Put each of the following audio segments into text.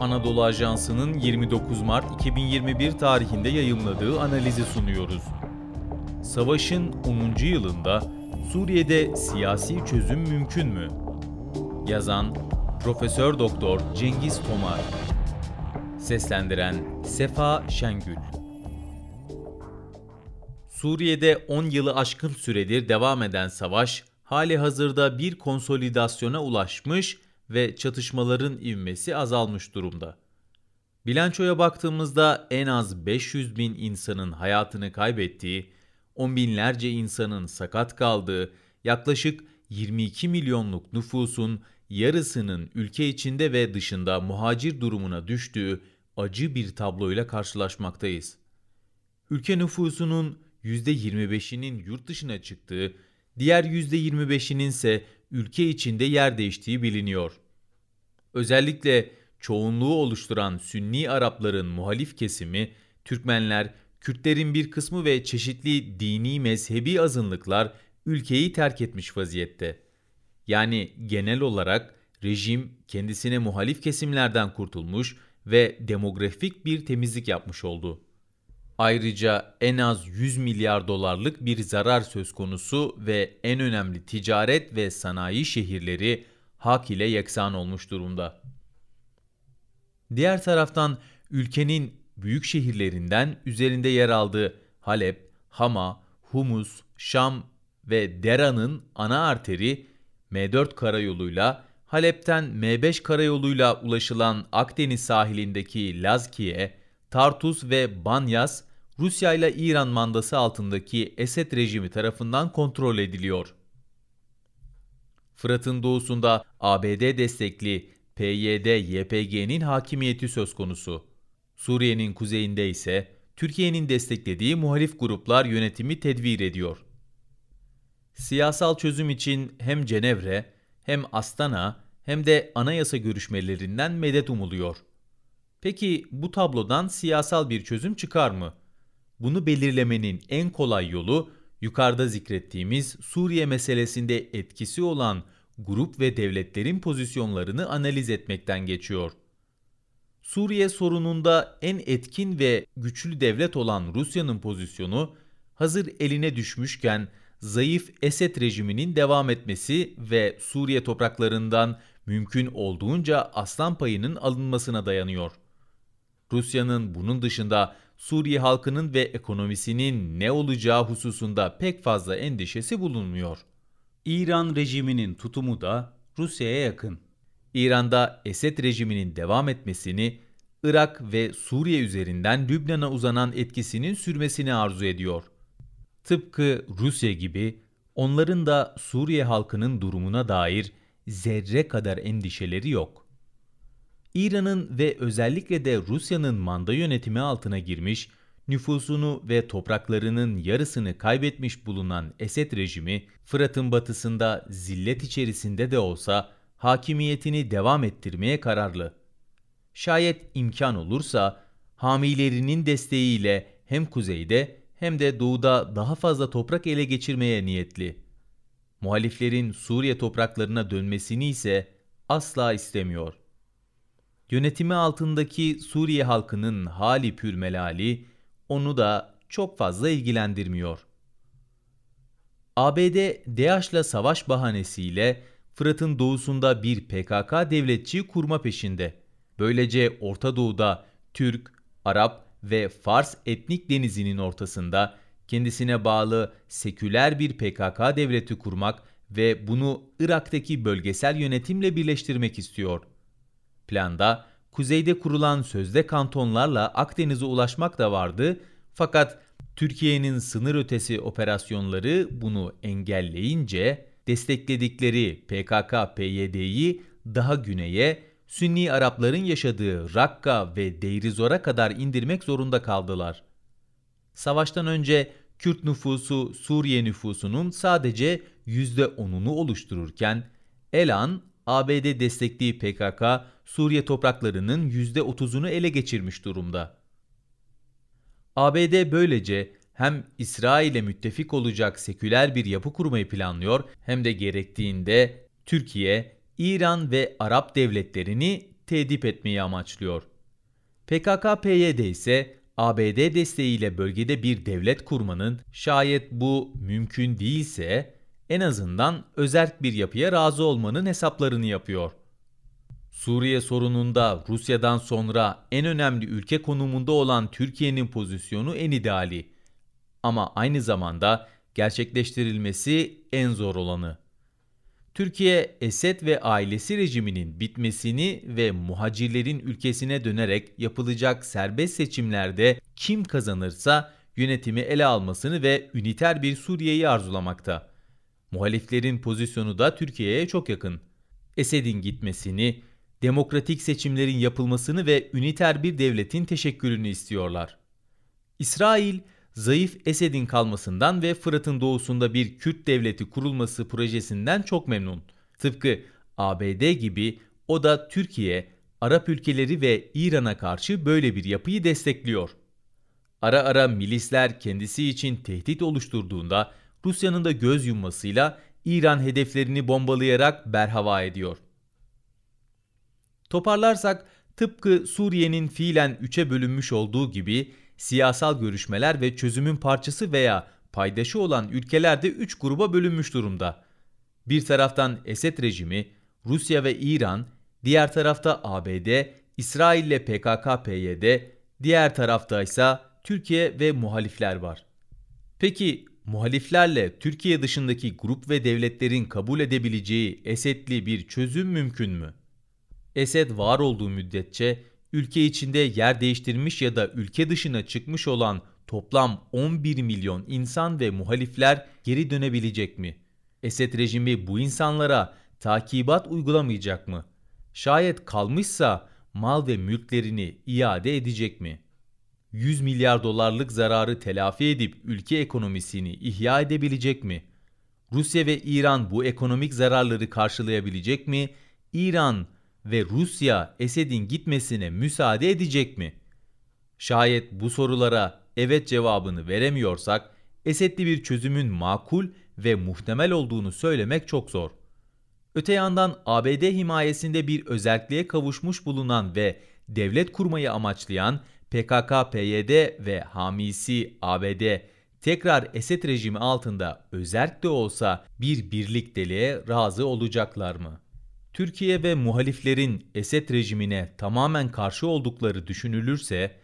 Anadolu Ajansı'nın 29 Mart 2021 tarihinde yayımladığı analizi sunuyoruz. Savaşın 10. yılında Suriye'de siyasi çözüm mümkün mü? Yazan Profesör Doktor Cengiz Tomar Seslendiren Sefa Şengül Suriye'de 10 yılı aşkın süredir devam eden savaş, hali hazırda bir konsolidasyona ulaşmış ve çatışmaların ivmesi azalmış durumda. Bilançoya baktığımızda en az 500 bin insanın hayatını kaybettiği, on binlerce insanın sakat kaldığı, yaklaşık 22 milyonluk nüfusun yarısının ülke içinde ve dışında muhacir durumuna düştüğü acı bir tabloyla karşılaşmaktayız. Ülke nüfusunun %25'inin yurt dışına çıktığı, diğer %25'inin ise ülke içinde yer değiştiği biliniyor. Özellikle çoğunluğu oluşturan Sünni Arapların muhalif kesimi, Türkmenler, Kürtlerin bir kısmı ve çeşitli dini mezhebi azınlıklar ülkeyi terk etmiş vaziyette. Yani genel olarak rejim kendisine muhalif kesimlerden kurtulmuş ve demografik bir temizlik yapmış oldu. Ayrıca en az 100 milyar dolarlık bir zarar söz konusu ve en önemli ticaret ve sanayi şehirleri hak ile yeksan olmuş durumda. Diğer taraftan ülkenin büyük şehirlerinden üzerinde yer aldığı Halep, Hama, Humus, Şam ve Dera'nın ana arteri M4 karayoluyla Halep'ten M5 karayoluyla ulaşılan Akdeniz sahilindeki Lazkiye, Tartus ve Banyas Rusya ile İran mandası altındaki Esed rejimi tarafından kontrol ediliyor. Fırat'ın doğusunda ABD destekli PYD-YPG'nin hakimiyeti söz konusu. Suriye'nin kuzeyinde ise Türkiye'nin desteklediği muhalif gruplar yönetimi tedbir ediyor. Siyasal çözüm için hem Cenevre, hem Astana, hem de anayasa görüşmelerinden medet umuluyor. Peki bu tablodan siyasal bir çözüm çıkar mı? Bunu belirlemenin en kolay yolu yukarıda zikrettiğimiz Suriye meselesinde etkisi olan grup ve devletlerin pozisyonlarını analiz etmekten geçiyor. Suriye sorununda en etkin ve güçlü devlet olan Rusya'nın pozisyonu hazır eline düşmüşken zayıf Esed rejiminin devam etmesi ve Suriye topraklarından mümkün olduğunca aslan payının alınmasına dayanıyor. Rusya'nın bunun dışında Suriye halkının ve ekonomisinin ne olacağı hususunda pek fazla endişesi bulunmuyor. İran rejiminin tutumu da Rusya'ya yakın. İran'da Esed rejiminin devam etmesini, Irak ve Suriye üzerinden Lübnan'a uzanan etkisinin sürmesini arzu ediyor. Tıpkı Rusya gibi onların da Suriye halkının durumuna dair zerre kadar endişeleri yok. İran'ın ve özellikle de Rusya'nın manda yönetimi altına girmiş, nüfusunu ve topraklarının yarısını kaybetmiş bulunan Esed rejimi, Fırat'ın batısında zillet içerisinde de olsa hakimiyetini devam ettirmeye kararlı. Şayet imkan olursa, hamilerinin desteğiyle hem kuzeyde hem de doğuda daha fazla toprak ele geçirmeye niyetli. Muhaliflerin Suriye topraklarına dönmesini ise asla istemiyor. Yönetimi altındaki Suriye halkının hali pürmelali onu da çok fazla ilgilendirmiyor. ABD, DAEŞ'la savaş bahanesiyle Fırat'ın doğusunda bir PKK devletçi kurma peşinde. Böylece Orta Doğu'da Türk, Arap ve Fars etnik denizinin ortasında kendisine bağlı seküler bir PKK devleti kurmak ve bunu Irak'taki bölgesel yönetimle birleştirmek istiyor. Planda kuzeyde kurulan sözde kantonlarla Akdeniz'e ulaşmak da vardı fakat Türkiye'nin sınır ötesi operasyonları bunu engelleyince destekledikleri PKK-PYD'yi daha güneye Sünni Arapların yaşadığı Rakka ve Deirizor'a kadar indirmek zorunda kaldılar. Savaştan önce Kürt nüfusu Suriye nüfusunun sadece %10'unu oluştururken Elan, ABD destekli PKK, Suriye topraklarının %30'unu ele geçirmiş durumda. ABD böylece hem İsrail'e müttefik olacak seküler bir yapı kurmayı planlıyor hem de gerektiğinde Türkiye, İran ve Arap devletlerini tedip etmeyi amaçlıyor. PKK-PYD ise ABD desteğiyle bölgede bir devlet kurmanın şayet bu mümkün değilse en azından özerk bir yapıya razı olmanın hesaplarını yapıyor. Suriye sorununda Rusya'dan sonra en önemli ülke konumunda olan Türkiye'nin pozisyonu en ideali. Ama aynı zamanda gerçekleştirilmesi en zor olanı. Türkiye, Esed ve ailesi rejiminin bitmesini ve muhacirlerin ülkesine dönerek yapılacak serbest seçimlerde kim kazanırsa yönetimi ele almasını ve üniter bir Suriye'yi arzulamakta. Muhaliflerin pozisyonu da Türkiye'ye çok yakın. Esed'in gitmesini, demokratik seçimlerin yapılmasını ve üniter bir devletin teşekkürünü istiyorlar. İsrail, zayıf Esed'in kalmasından ve Fırat'ın doğusunda bir Kürt devleti kurulması projesinden çok memnun. Tıpkı ABD gibi o da Türkiye, Arap ülkeleri ve İran'a karşı böyle bir yapıyı destekliyor. Ara ara milisler kendisi için tehdit oluşturduğunda Rusya'nın da göz yummasıyla İran hedeflerini bombalayarak berhava ediyor. Toparlarsak tıpkı Suriye'nin fiilen üçe bölünmüş olduğu gibi siyasal görüşmeler ve çözümün parçası veya paydaşı olan ülkeler de üç gruba bölünmüş durumda. Bir taraftan Esed rejimi, Rusya ve İran, diğer tarafta ABD, İsrail ile PKK-PYD, diğer tarafta ise Türkiye ve muhalifler var. Peki muhaliflerle Türkiye dışındaki grup ve devletlerin kabul edebileceği Esedli bir çözüm mümkün mü? Esed var olduğu müddetçe ülke içinde yer değiştirmiş ya da ülke dışına çıkmış olan toplam 11 milyon insan ve muhalifler geri dönebilecek mi? Esed rejimi bu insanlara takibat uygulamayacak mı? Şayet kalmışsa mal ve mülklerini iade edecek mi? 100 milyar dolarlık zararı telafi edip ülke ekonomisini ihya edebilecek mi? Rusya ve İran bu ekonomik zararları karşılayabilecek mi? İran ve Rusya Esed'in gitmesine müsaade edecek mi? Şayet bu sorulara evet cevabını veremiyorsak Esed'li bir çözümün makul ve muhtemel olduğunu söylemek çok zor. Öte yandan ABD himayesinde bir özelliğe kavuşmuş bulunan ve devlet kurmayı amaçlayan PKK-PYD ve hamisi ABD tekrar Esed rejimi altında özerk de olsa bir birlikteliğe razı olacaklar mı? Türkiye ve muhaliflerin Esed rejimine tamamen karşı oldukları düşünülürse,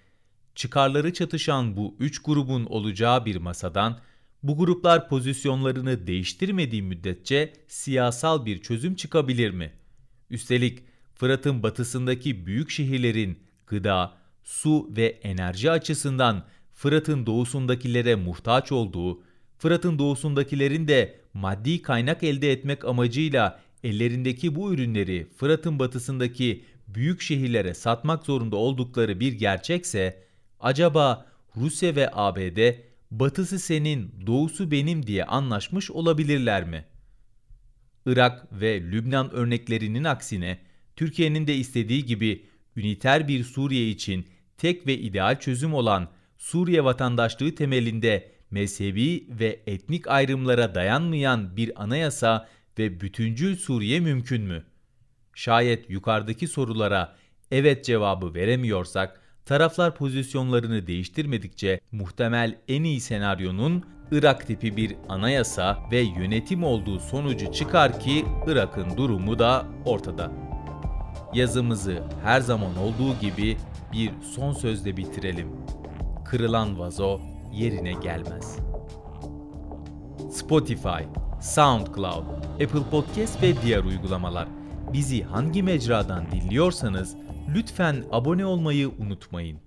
çıkarları çatışan bu üç grubun olacağı bir masadan, bu gruplar pozisyonlarını değiştirmediği müddetçe siyasal bir çözüm çıkabilir mi? Üstelik Fırat'ın batısındaki büyük şehirlerin gıda, su ve enerji açısından Fırat'ın doğusundakilere muhtaç olduğu, Fırat'ın doğusundakilerin de maddi kaynak elde etmek amacıyla ellerindeki bu ürünleri Fırat'ın batısındaki büyük şehirlere satmak zorunda oldukları bir gerçekse, acaba Rusya ve ABD batısı senin, doğusu benim diye anlaşmış olabilirler mi? Irak ve Lübnan örneklerinin aksine Türkiye'nin de istediği gibi üniter bir Suriye için tek ve ideal çözüm olan Suriye vatandaşlığı temelinde mezhebi ve etnik ayrımlara dayanmayan bir anayasa ve bütüncül Suriye mümkün mü? Şayet yukarıdaki sorulara evet cevabı veremiyorsak, taraflar pozisyonlarını değiştirmedikçe muhtemel en iyi senaryonun Irak tipi bir anayasa ve yönetim olduğu sonucu çıkar ki Irak'ın durumu da ortada. Yazımızı her zaman olduğu gibi bir son sözle bitirelim. Kırılan vazo yerine gelmez. Spotify, SoundCloud, Apple Podcast ve diğer uygulamalar. Bizi hangi mecradan dinliyorsanız lütfen abone olmayı unutmayın.